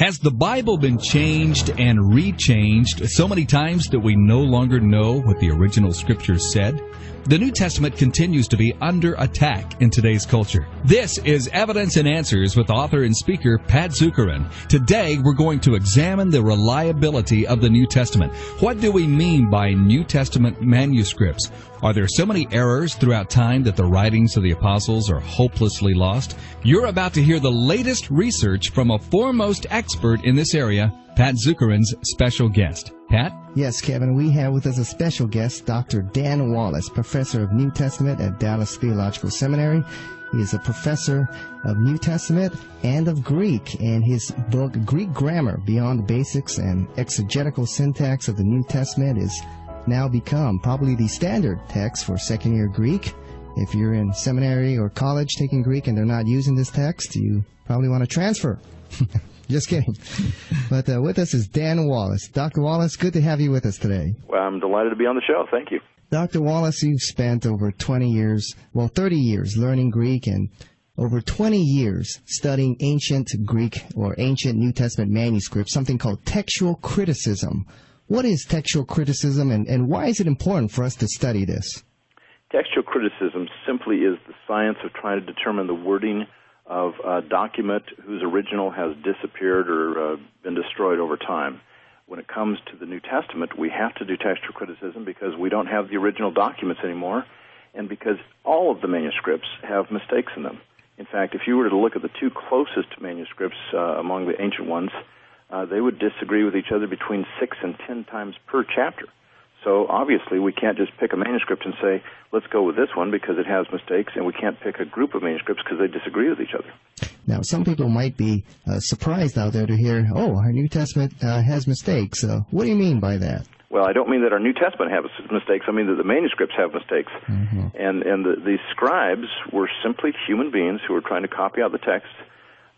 Has the Bible been changed and rechanged so many times that we no longer know what the original scriptures said? The New Testament continues to be under attack in today's culture. This is Evidence and Answers with author and speaker Pat Zukeran. Today we're going to examine the reliability of the New Testament. What do we mean by New Testament manuscripts? Are there so many errors throughout time that the writings of the apostles are hopelessly lost? You're about to hear the latest research from a foremost expert in this area, Pat Zukeran's special guest. Pat? Yes, Kevin, we have with us a special guest, Dr. Dan Wallace, professor of New Testament at Dallas Theological Seminary. He is a professor of New Testament and of Greek, and his book, Greek Grammar Beyond Basics and Exegetical Syntax of the New Testament, is now become probably the standard text for second year Greek. If you're in seminary or college taking Greek and they're not using this text, you probably want to transfer. Just kidding. But uh, with us is Dan Wallace. Dr. Wallace, good to have you with us today. Well, I'm delighted to be on the show. Thank you. Dr. Wallace, you've spent over 20 years, well, 30 years learning Greek and over 20 years studying ancient Greek or ancient New Testament manuscripts, something called textual criticism. What is textual criticism and, and why is it important for us to study this? Textual criticism simply is the science of trying to determine the wording of a document whose original has disappeared or uh, been destroyed over time. When it comes to the New Testament, we have to do textual criticism because we don't have the original documents anymore, and because all of the manuscripts have mistakes in them. In fact, if you were to look at the two closest manuscripts uh, among the ancient ones, uh, they would disagree with each other between six and ten times per chapter. So obviously, we can't just pick a manuscript and say, let's go with this one because it has mistakes, and we can't pick a group of manuscripts because they disagree with each other. Now, some people might be uh, surprised out there to hear, oh, our New Testament uh, has mistakes. Uh, what do you mean by that? Well, I don't mean that our New Testament has mistakes. I mean that the manuscripts have mistakes. Mm-hmm. And, and the, the scribes were simply human beings who were trying to copy out the text.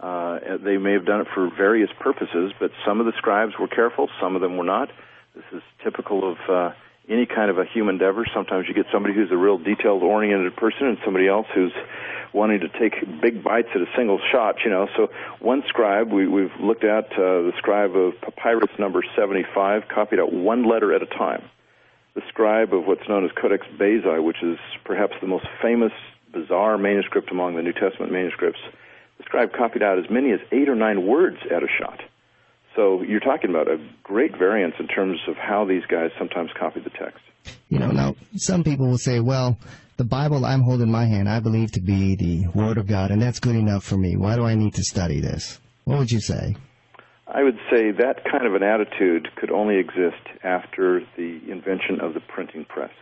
Uh, they may have done it for various purposes, but some of the scribes were careful, some of them were not. This is typical of uh, any kind of a human endeavor. Sometimes you get somebody who's a real detailed oriented person and somebody else who's wanting to take big bites at a single shot, you know. So one scribe, we, we've looked at uh, the scribe of papyrus number 75, copied out one letter at a time. The scribe of what's known as Codex Bezae, which is perhaps the most famous, bizarre manuscript among the New Testament manuscripts, scribe copied out as many as eight or nine words at a shot. So you're talking about a great variance in terms of how these guys sometimes copy the text. You know, now some people will say, well, the Bible I'm holding in my hand, I believe to be the Word of God, and that's good enough for me. Why do I need to study this? What would you say? I would say that kind of an attitude could only exist after the invention of the printing press.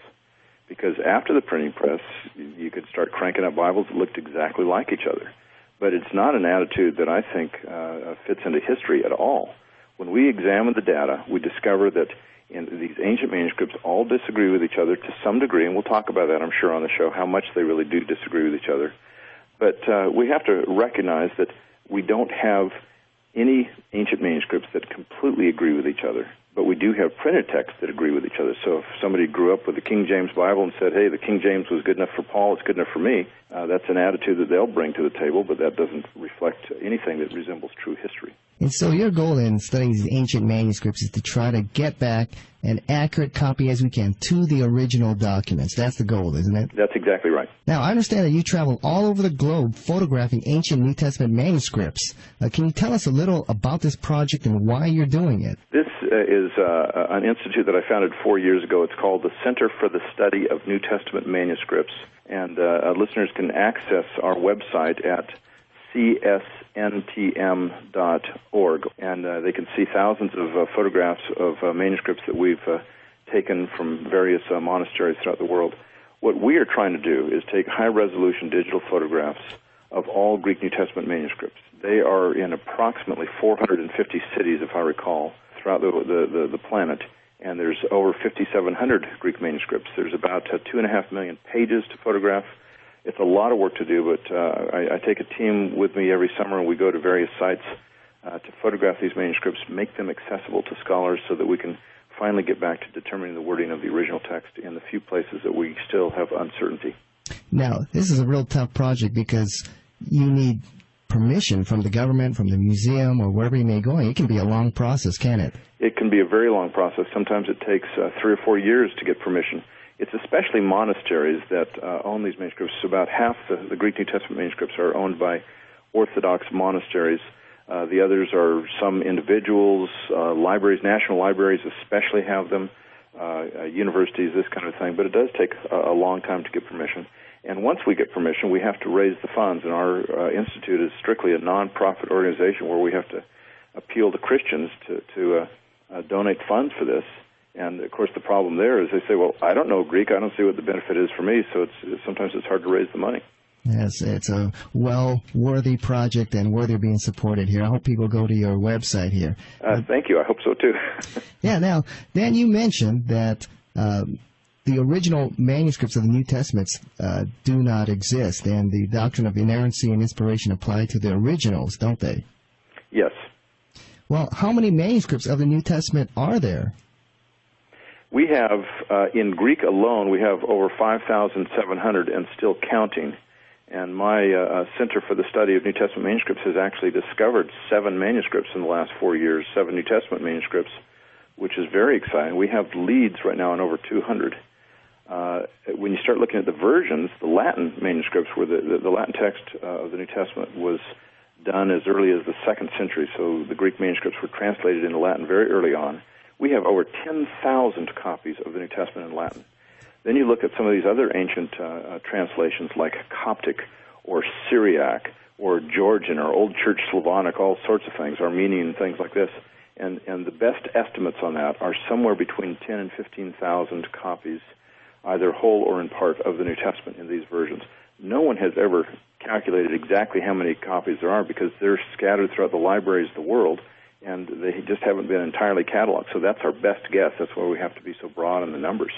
Because after the printing press, you could start cranking out Bibles that looked exactly like each other. But it's not an attitude that I think uh, fits into history at all. When we examine the data, we discover that these ancient manuscripts all disagree with each other to some degree, and we'll talk about that, I'm sure, on the show, how much they really do disagree with each other. But uh, we have to recognize that we don't have any ancient manuscripts that completely agree with each other but we do have printed texts that agree with each other. So if somebody grew up with the King James Bible and said, "Hey, the King James was good enough for Paul; it's good enough for me," uh, that's an attitude that they'll bring to the table, but that doesn't reflect anything that resembles true history. And so your goal in studying these ancient manuscripts is to try to get back an accurate copy as we can to the original documents. That's the goal, isn't it? That's exactly right. Now, I understand that you travel all over the globe photographing ancient New Testament manuscripts. Uh, can you tell us a little about this project and why you're doing it? This is uh, an institute that I founded four years ago. It's called the Center for the Study of New Testament Manuscripts. And uh, listeners can access our website at csntm.org, and uh, they can see thousands of uh, photographs of uh, manuscripts that we've uh, taken from various uh, monasteries throughout the world. What we are trying to do is take high resolution digital photographs of all Greek New Testament manuscripts. They are in approximately 450 cities, if I recall, throughout the, the, the, the planet and there's over 5,700 Greek manuscripts. There's about uh, two and a half million pages to photograph it's a lot of work to do, but uh, I, I take a team with me every summer, and we go to various sites uh, to photograph these manuscripts, make them accessible to scholars, so that we can finally get back to determining the wording of the original text in the few places that we still have uncertainty. Now, this is a real tough project because you need permission from the government, from the museum, or wherever you may go. It can be a long process, can it? It can be a very long process. Sometimes it takes uh, three or four years to get permission. It's especially monasteries that uh, own these manuscripts. About half the, the Greek New Testament manuscripts are owned by Orthodox monasteries. Uh, the others are some individuals, uh, libraries, national libraries especially have them, uh, uh, universities, this kind of thing. But it does take a, a, long time to get permission. And once we get permission, we have to raise the funds. And our uh, institute is strictly a nonprofit organization where we have to appeal to Christians to, to donate funds for this. And of course, the problem there is they say, "Well, I don't know Greek. I don't see what the benefit is for me." So it's sometimes it's hard to raise the money. Yes, it's a well worthy project and worthy of being supported here. I hope people go to your website here. Uh, thank you. I hope so too. yeah. Now, Dan, you mentioned that. Um, the original manuscripts of the New Testaments uh, do not exist, and the doctrine of inerrancy and inspiration apply to the originals, don't they? Yes. Well, how many manuscripts of the New Testament are there? We have, uh, in Greek alone, we have over 5,700 and still counting. And my uh, uh, Center for the Study of New Testament Manuscripts has actually discovered seven manuscripts in the last four years, seven New Testament manuscripts, which is very exciting. We have leads right now on over 200. Uh, when you start looking at the versions, the Latin manuscripts, where the, the, the Latin text uh, of the New Testament was done as early as the second century, so the Greek manuscripts were translated into Latin very early on we have over 10,000 copies of the New Testament in Latin. Then you look at some of these other ancient uh, uh, translations like Coptic or Syriac or Georgian or Old Church Slavonic, all sorts of things, Armenian, things like this. And, and the best estimates on that are somewhere between 10 and 15,000 copies, either whole or in part, of the New Testament in these versions. No one has ever calculated exactly how many copies there are because they're scattered throughout the libraries of the world and they just haven't been entirely cataloged. So that's our best guess. That's why we have to be so broad in the numbers.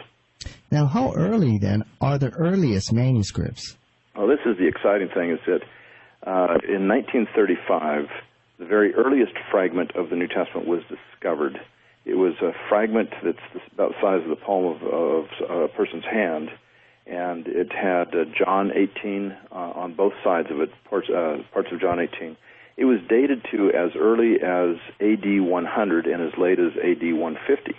Now, how early then are the earliest manuscripts? Well, this is the exciting thing: is that uh, in 1935, the very earliest fragment of the New Testament was discovered. It was a fragment that's about the size of the palm of, of a person's hand, and it had uh, John 18 uh, on both sides of it, parts, uh, parts of John 18 it was dated to as early as AD 100 and as late as AD 150.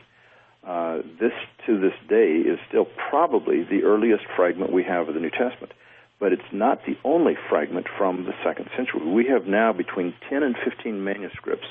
Uh, this, to this day, is still probably the earliest fragment we have of the New Testament, but it's not the only fragment from the second century. We have now between 10 and 15 manuscripts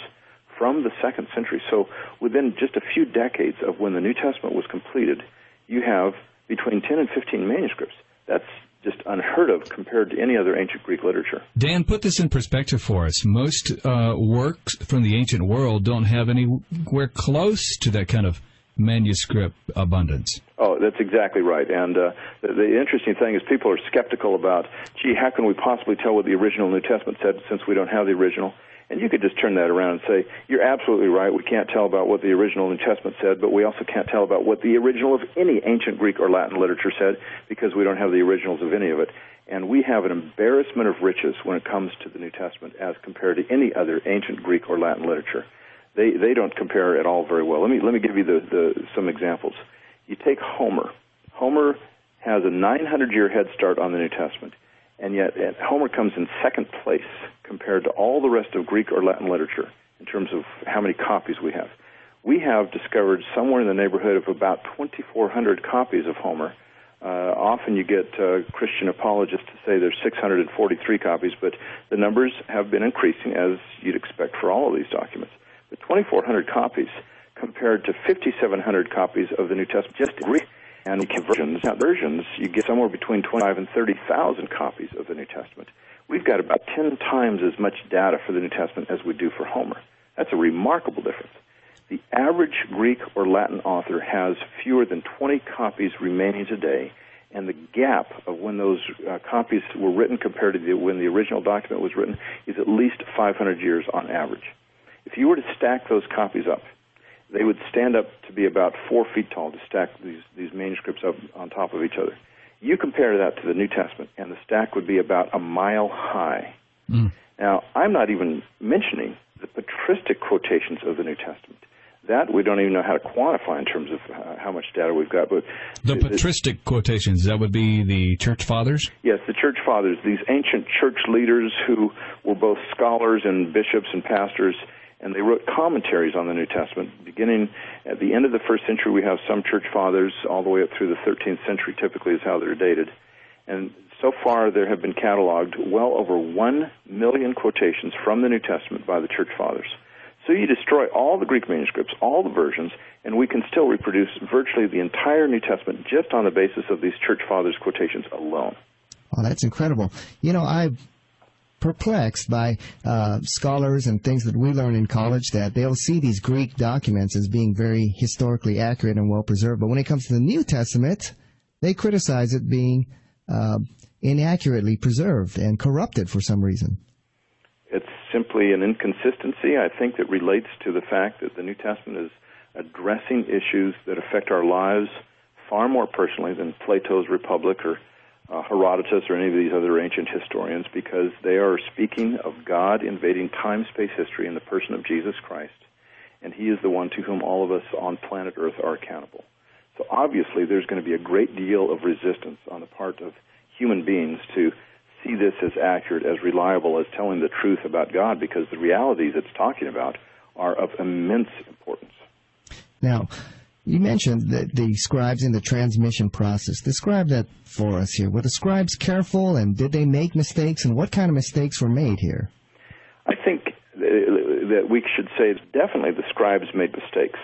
from the second century. So within just a few decades of when the New Testament was completed, you have between 10 and 15 manuscripts. That's just unheard of compared to any other ancient Greek literature. Dan, put this in perspective for us. Most uh, works from the ancient world don't have anywhere close to that kind of manuscript abundance. Oh, that's exactly right. And uh, the, the, interesting thing is people are skeptical about, gee, how can we possibly tell what the original New Testament said since we don't have the original? And you could just turn that around and say, you're absolutely right. We can't tell about what the original New Testament said, but we also can't tell about what the original of any ancient Greek or Latin literature said because we don't have the originals of any of it. And we have an embarrassment of riches when it comes to the New Testament as compared to any other ancient Greek or Latin literature. They, they don't compare at all very well. Let me, let me give you the, the, some examples. You take Homer. Homer has a 900 year head start on the New Testament and yet Homer comes in second place compared to all the rest of Greek or Latin literature in terms of how many copies we have. We have discovered somewhere in the neighborhood of about 2,400 copies of Homer. Uh, often you get uh, Christian apologists to say there's 643 copies, but the numbers have been increasing as you'd expect for all of these documents. But 2,400 copies compared to 5,700 copies of the New Testament just Greek and conversions. Now, versions, you get somewhere between 25 and 30,000 copies of the New Testament. We've got about 10 times as much data for the New Testament as we do for Homer. That's a remarkable difference. The average Greek or Latin author has fewer than 20 copies remaining today, and the gap of when those uh, copies were written compared to the, when the original document was written is at least 500 years on average. If you were to stack those copies up, they would stand up to be about four feet tall to stack these, these manuscripts up on top of each other. You compare that to the New Testament, and the stack would be about a mile high. Mm. Now, I'm not even mentioning the patristic quotations of the New Testament. That we don't even know how to quantify in terms of uh, how much data we've got. But the patristic quotations that would be the church fathers. Yes, the church fathers, these ancient church leaders who were both scholars and bishops and pastors, and they wrote commentaries on the New Testament. Beginning at the end of the first century, we have some church fathers, all the way up through the 13th century. Typically, is how they're dated, and so far there have been cataloged well over one million quotations from the New Testament by the church fathers. So you destroy all the Greek manuscripts, all the versions, and we can still reproduce virtually the entire New Testament just on the basis of these church fathers' quotations alone. Oh, that's incredible. You know, I'm perplexed by uh, scholars and things that we learn in college that they'll see these Greek documents as being very historically accurate and well preserved, but when it comes to the New Testament, they criticize it being uh, inaccurately preserved and corrupted for some reason. It's simply an inconsistency, I think, that relates to the fact that the New Testament is addressing issues that affect our lives far more personally than Plato's Republic or uh, Herodotus or any of these other ancient historians because they are speaking of God invading time space history in the person of Jesus Christ. And he is the one to whom all of us on planet Earth are accountable. So obviously, there's going to be a great deal of resistance on the part of human beings to see this as accurate, as reliable as telling the truth about God because the realities it's talking about are of immense importance. Now, you mentioned the, the scribes in the transmission process. Describe that for us here. Were the scribes careful and did they make mistakes and what kind of mistakes were made here? I think that we should say definitely the scribes made mistakes,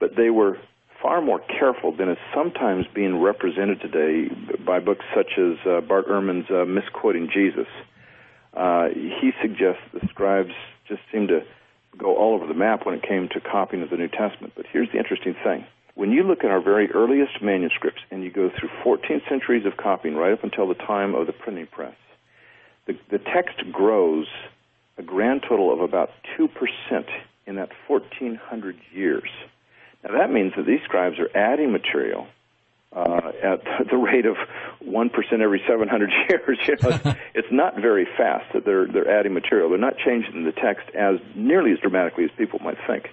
but they were far more careful than is sometimes being represented today by books such as uh, Bart Ehrman's uh, Misquoting Jesus. Uh, he suggests the scribes just seemed to go all over the map when it came to copying of the New Testament. But here's the interesting thing. When you look at our very earliest manuscripts and you go through 14 centuries of copying right up until the time of the printing press, the, the text grows a grand total of about 2% in that 1400 years. Now that means that these scribes are adding material uh, at the rate of one percent every 700 years. You know, it's, it's not very fast that they're they're adding material. They're not changing the text as nearly as dramatically as people might think.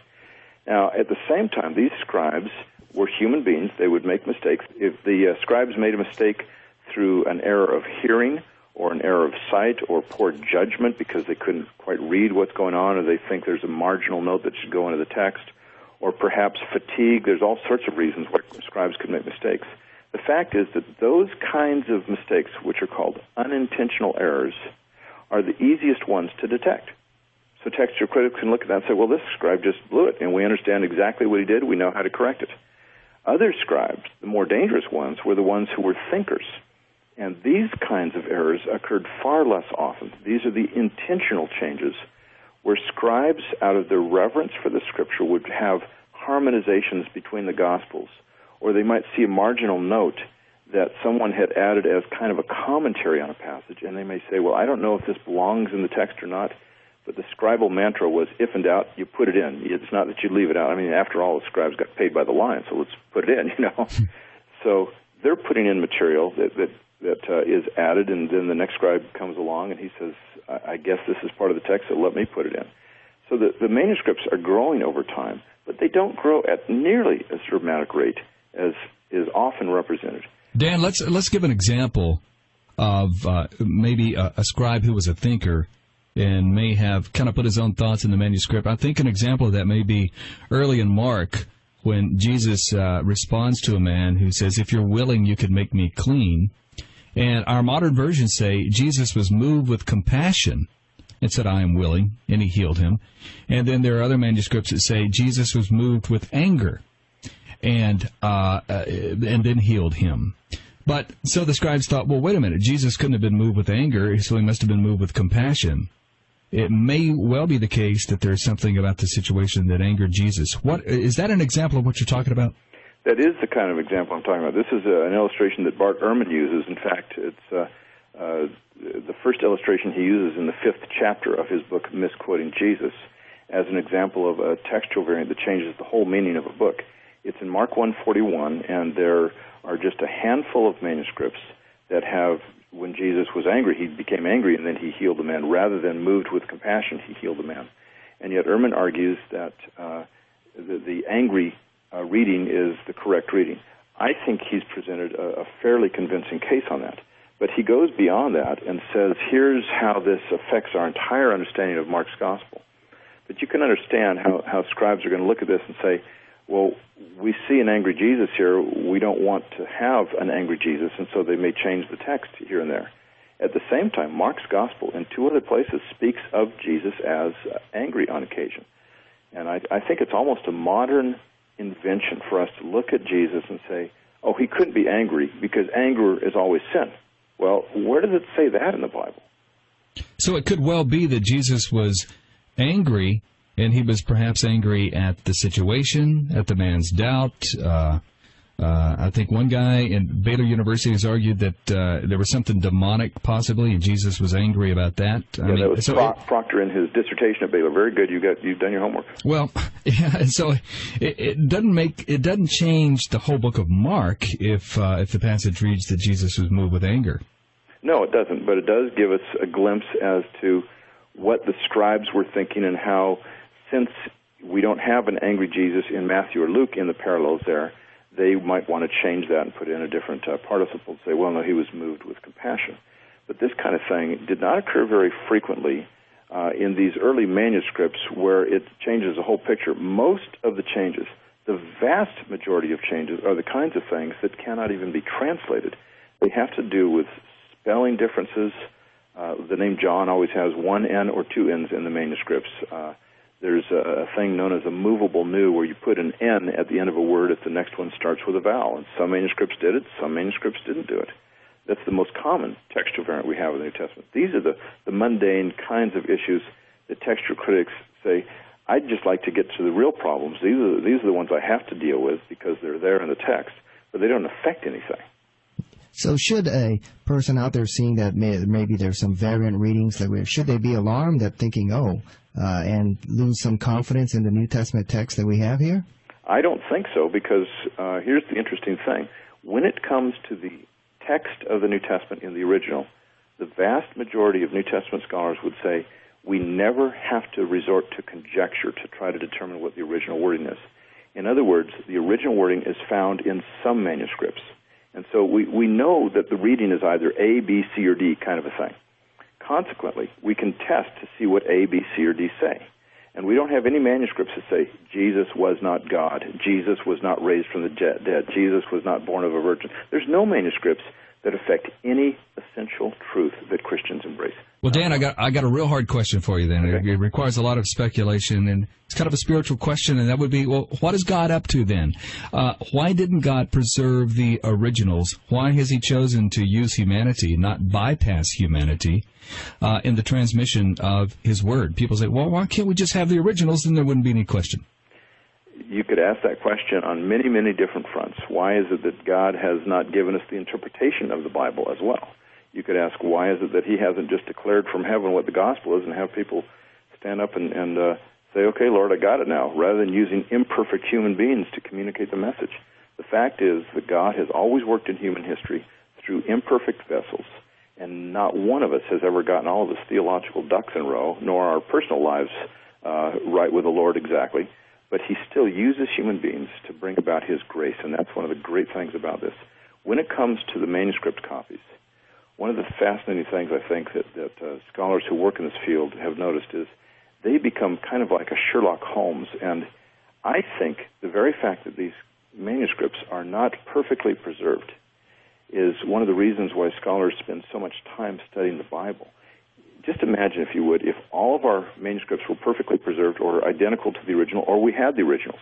Now, at the same time, these scribes were human beings. They would make mistakes. If the uh, scribes made a mistake through an error of hearing or an error of sight or poor judgment because they couldn't quite read what's going on or they think there's a marginal note that should go into the text, or perhaps fatigue. There's all sorts of reasons why scribes could make mistakes. The fact is that those kinds of mistakes, which are called unintentional errors, are the easiest ones to detect. So textual critics can look at that and say, well, this scribe just blew it, and we understand exactly what he did. We know how to correct it. Other scribes, the more dangerous ones, were the ones who were thinkers. And these kinds of errors occurred far less often. These are the intentional changes where scribes, out of their reverence for the scripture, would have harmonizations between the gospels, or they might see a marginal note that someone had added as kind of a commentary on a passage, and they may say, Well, I don't know if this belongs in the text or not, but the scribal mantra was, If in doubt, you put it in. It's not that you leave it out. I mean, after all, the scribes got paid by the line, so let's put it in, you know. so they're putting in material that, that is added, and then the next scribe comes along and he says, I, I guess this is part of the text, so let me put it in. So the, the manuscripts are growing over time, but they don't grow at nearly as dramatic rate as is often represented. Dan, let's let's give an example of uh, maybe a, a, scribe who was a thinker and may have kind of put his own thoughts in the manuscript. I think an example of that may be early in Mark when Jesus uh, responds to a man who says, "If you're willing, you could make me clean." And our modern versions say Jesus was moved with compassion and said, I am willing, and he healed him. And then there are other manuscripts that say Jesus was moved with anger and uh, and then healed him. But so the scribes thought, well, wait a minute, Jesus couldn't have been moved with anger, so he must have been moved with compassion. It may well be the case that there's something about the situation that angered Jesus. What is that an example of what you're talking about? That is the kind of example I'm talking about. This is a, an illustration that Bart Ehrman uses. In fact, it's uh, uh, the first illustration he uses in the fifth chapter of his book, Misquoting Jesus, as an example of a textual variant that changes the whole meaning of a book. It's in Mark 141, and there are just a handful of manuscripts that have, when Jesus was angry, he became angry and then he healed the man. Rather than moved with compassion, he healed the man. And yet Ehrman argues that uh, the, the angry uh, reading is the correct reading. I think he's presented a, a fairly convincing case on that. But he goes beyond that and says, here's how this affects our entire understanding of Mark's gospel. But you can understand how, how scribes are going to look at this and say, well, we see an angry Jesus here. We don't want to have an angry Jesus, and so they may change the text here and there. At the same time, Mark's gospel in two other places speaks of Jesus as angry on occasion. And I, I think it's almost a modern invention for us to look at Jesus and say, oh, he couldn't be angry because anger is always sin. Well, where does it say that in the Bible? So it could well be that Jesus was angry, and he was perhaps angry at the situation, at the man's doubt, uh, uh, I think one guy in Baylor University has argued that uh, there was something demonic, possibly, and Jesus was angry about that. I yeah, mean, that was so Pro- it, Proctor in his dissertation at Baylor. Very good. You got you've done your homework. Well, yeah. So it, it doesn't make it doesn't change the whole book of Mark if uh, if the passage reads that Jesus was moved with anger. No, it doesn't. But it does give us a glimpse as to what the scribes were thinking and how, since we don't have an angry Jesus in Matthew or Luke in the parallels there they might want to change that and put in a different uh, participle and say, well, no, he was moved with compassion. But this kind of thing did not occur very frequently uh, in these early manuscripts where it changes the whole picture. Most of the changes, the vast majority of changes, are the kinds of things that cannot even be translated. They have to do with spelling differences. Uh, the name John always has one N or two N's in the manuscripts. Uh, there's a thing known as a movable nu where you put an N at the end of a word if the next one starts with a vowel. And some manuscripts did it, some manuscripts didn't do it. That's the most common textual variant we have in the New Testament. These are the, the mundane kinds of issues that textual critics say, I'd just like to get to the real problems. These are, these are the ones I have to deal with because they're there in the text, but they don't affect anything. So should a person out there seeing that may, maybe there's some variant readings, that should they be alarmed at thinking, oh, uh, and lose some confidence in the New Testament text that we have here? I don't think so because uh, here's the interesting thing. When it comes to the text of the New Testament in the original, the vast majority of New Testament scholars would say we never have to resort to conjecture to try to determine what the original wording is. In other words, the original wording is found in some manuscripts. And so we, we know that the reading is either A, B, C, or D kind of a thing. Consequently, we can test to see what A, B, C, or D say. And we don't have any manuscripts that say Jesus was not God, Jesus was not raised from the dead, Jesus was not born of a virgin. There's no manuscripts that affect any essential truth that Christians embrace. Well, Dan, I got I got a real hard question for you. Then it, it, requires a lot of speculation, and it's kind of a spiritual question, and that would be, well, what is God up to then? Uh, why didn't God preserve the originals? Why has He chosen to use humanity, not bypass humanity, uh, in the transmission of His Word? People say, well, why can't we just have the originals? Then there wouldn't be any question you could ask that question on many, many different fronts. Why is it that God has not given us the interpretation of the Bible as well? You could ask, why is it that He hasn't just declared from heaven what the gospel is and have people stand up and, and uh, say, okay, Lord, I got it now, rather than using imperfect human beings to communicate the message? The fact is that God has always worked in human history through imperfect vessels, and not one of us has ever gotten all of his theological ducks in a row, nor our personal lives uh, right with the Lord exactly but he still uses human beings to bring about his grace, and that's one of the great things about this. When it comes to the manuscript copies, one of the fascinating things I think that, that uh, scholars who work in this field have noticed is they become kind of like a Sherlock Holmes, and I think the very fact that these manuscripts are not perfectly preserved is one of the reasons why scholars spend so much time studying the Bible. Just imagine, if you would, if all of our manuscripts were perfectly preserved or identical to the original, or we had the originals,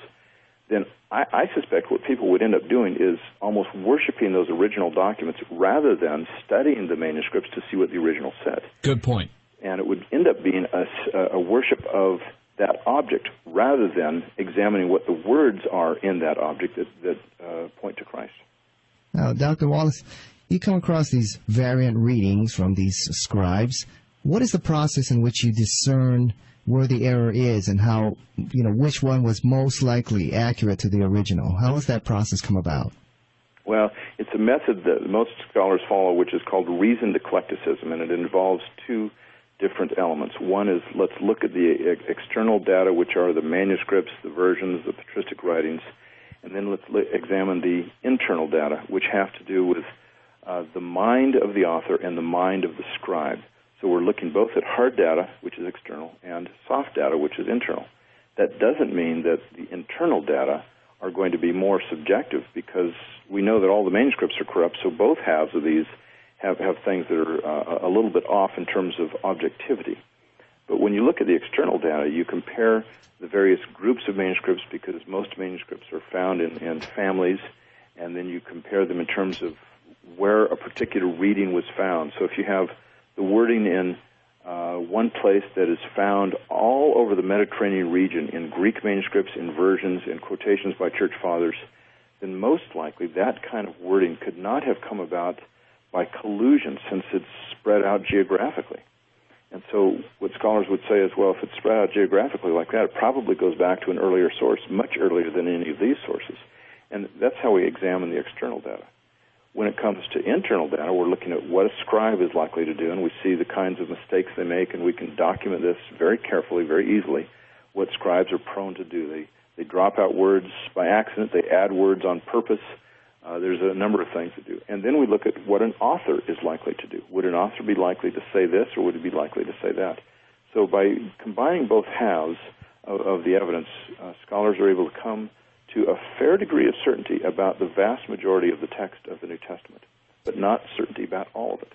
then I, I suspect what people would end up doing is almost worshiping those original documents rather than studying the manuscripts to see what the original said. Good point. And it would end up being a, a worship of that object rather than examining what the words are in that object that, that uh, point to Christ. Now, Dr. Wallace, you come across these variant readings from these scribes. What is the process in which you discern where the error is and how, you know, which one was most likely accurate to the original? How does that process come about? Well, it's a method that most scholars follow, which is called reasoned eclecticism, and it involves two different elements. One is let's look at the external data, which are the manuscripts, the versions, the patristic writings, and then let's examine the internal data, which have to do with uh, the mind of the author and the mind of the scribe. So we're looking both at hard data, which is external, and soft data, which is internal. That doesn't mean that the internal data are going to be more subjective because we know that all the manuscripts are corrupt, so both halves of these have, have things that are uh, a little bit off in terms of objectivity. But when you look at the external data, you compare the various groups of manuscripts because most manuscripts are found in, in families, and then you compare them in terms of where a particular reading was found. So if you have the wording in uh, one place that is found all over the Mediterranean region in Greek manuscripts, in versions, in quotations by church fathers, then most likely that kind of wording could not have come about by collusion since it's spread out geographically. And so what scholars would say is, well, if it's spread out geographically like that, it probably goes back to an earlier source, much earlier than any of these sources. And that's how we examine the external data. When it comes to internal data, we're looking at what a scribe is likely to do, and we see the kinds of mistakes they make, and we can document this very carefully, very easily, what scribes are prone to do. They, they drop out words by accident, they add words on purpose, uh, there's a number of things to do. And then we look at what an author is likely to do. Would an author be likely to say this or would he be likely to say that? So by combining both halves of, of the evidence, uh, scholars are able to come to a fair degree of certainty about the vast majority of the text of the New Testament, but not certainty about all of it.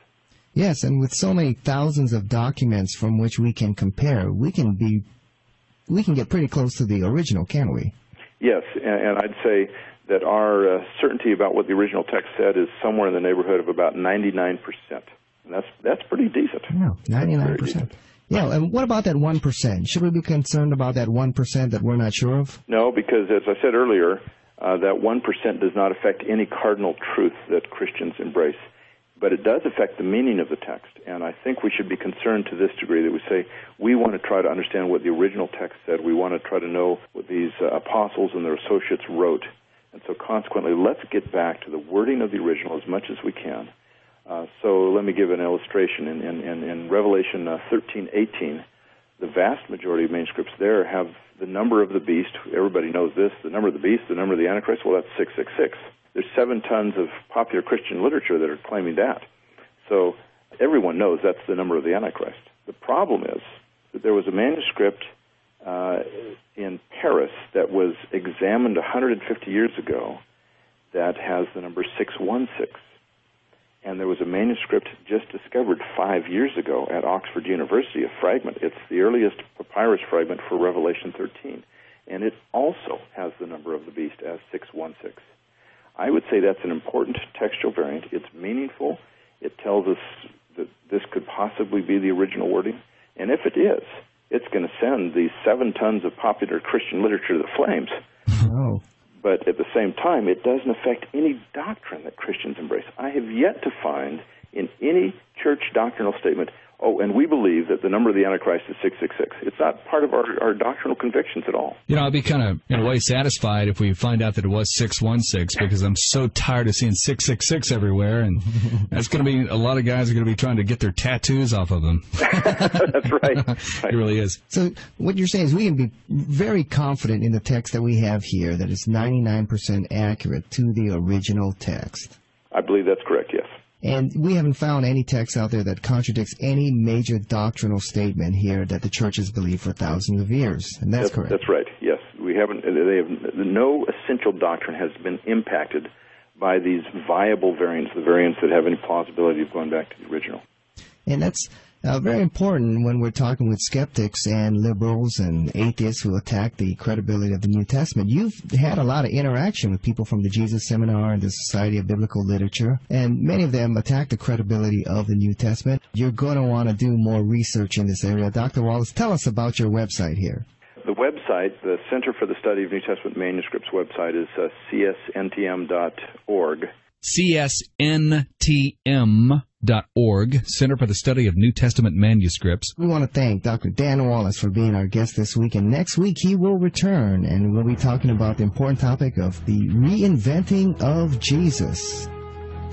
Yes, and with so many thousands of documents from which we can compare, we can be we can get pretty close to the original, can't we? Yes, and, and I'd say that our uh, certainty about what the original text said is somewhere in the neighborhood of about 99%. And that's that's pretty decent. Yeah, 99%. Yeah, and what about that 1%? Should we be concerned about that 1% that we're not sure of? No, because as I said earlier, uh, that 1% does not affect any cardinal truth that Christians embrace. But it does affect the meaning of the text. And I think we should be concerned to this degree that we say we want to try to understand what the original text said. We want to try to know what these uh, apostles and their associates wrote and so consequently, let's get back to the wording of the original as much as we can. Uh, so let me give an illustration. In, in, in, Revelation uh, 13, 18, the vast majority of manuscripts there have the number of the beast. Everybody knows this. The number of the beast, the number of the Antichrist, well, that's 666. There's seven tons of popular Christian literature that are claiming that. So everyone knows that's the number of the Antichrist. The problem is that there was a manuscript uh, in Paris that was examined 150 years ago that has the number 616. And there was a manuscript just discovered five years ago at Oxford University, a fragment. It's the earliest papyrus fragment for Revelation 13. And it also has the number of the beast as 616. I would say that's an important textual variant. It's meaningful. It tells us that this could possibly be the original wording. And if it is, it's going to send these seven tons of popular Christian literature to the flames. Oh. But at the same time, it doesn't affect any doctrine that Christians embrace. I have yet to find in any church doctrinal statement oh, and we believe that the number of the Antichrist is 666. It's not part of our, our doctrinal convictions at all. You know, I'd be kind of, in a way, satisfied if we find out that it was 616 because I'm so tired of seeing 666 everywhere. And that's going to be, a lot of guys are going to be trying to get their tattoos off of them. that's right. it really is. So what you're saying is we can be very confident in the text that we have here that it's 99% accurate to the original text. I believe that's correct, yes. And we haven't found any text out there that contradicts any major doctrinal statement here that the church has believed for thousands of years. And that's, that's correct. That's right. Yes, we haven't. They have no essential doctrine has been impacted by these viable variants, the variants that have any plausibility of going back to the original. And that's uh, very important when we're talking with skeptics and liberals and atheists who attack the credibility of the New Testament. You've had a lot of interaction with people from the Jesus Seminar and the Society of Biblical Literature, and many of them attack the credibility of the New Testament. You're going to want to do more research in this area. Dr. Wallace, tell us about your website here. The website, the Center for the Study of New Testament Manuscripts website, is uh, csntm.org. csntm org, Center for the Study of New Testament Manuscripts. We want to thank Dr. Dan Wallace for being our guest this week, and next week he will return, and we'll be talking about the important topic of the reinventing of Jesus.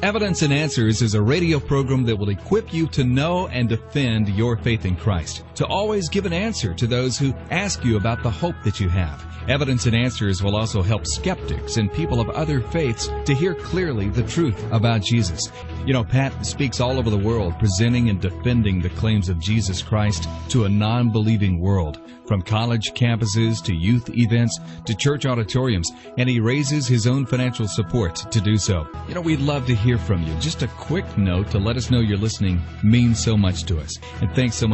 Evidence and Answers is a radio program that will equip you to know and defend your faith in Christ, to always give an answer to those who ask you about the hope that you have. Evidence and Answers will also help skeptics and people of other faiths to hear clearly the truth about Jesus. You know, Pat speaks all over the world, presenting and defending the claims of Jesus Christ to a non believing world, from college campuses to youth events to church auditoriums, and he raises his own financial support to do so. You know, we'd love to hear from you. Just a quick note to let us know you're listening means so much to us. And thanks so much.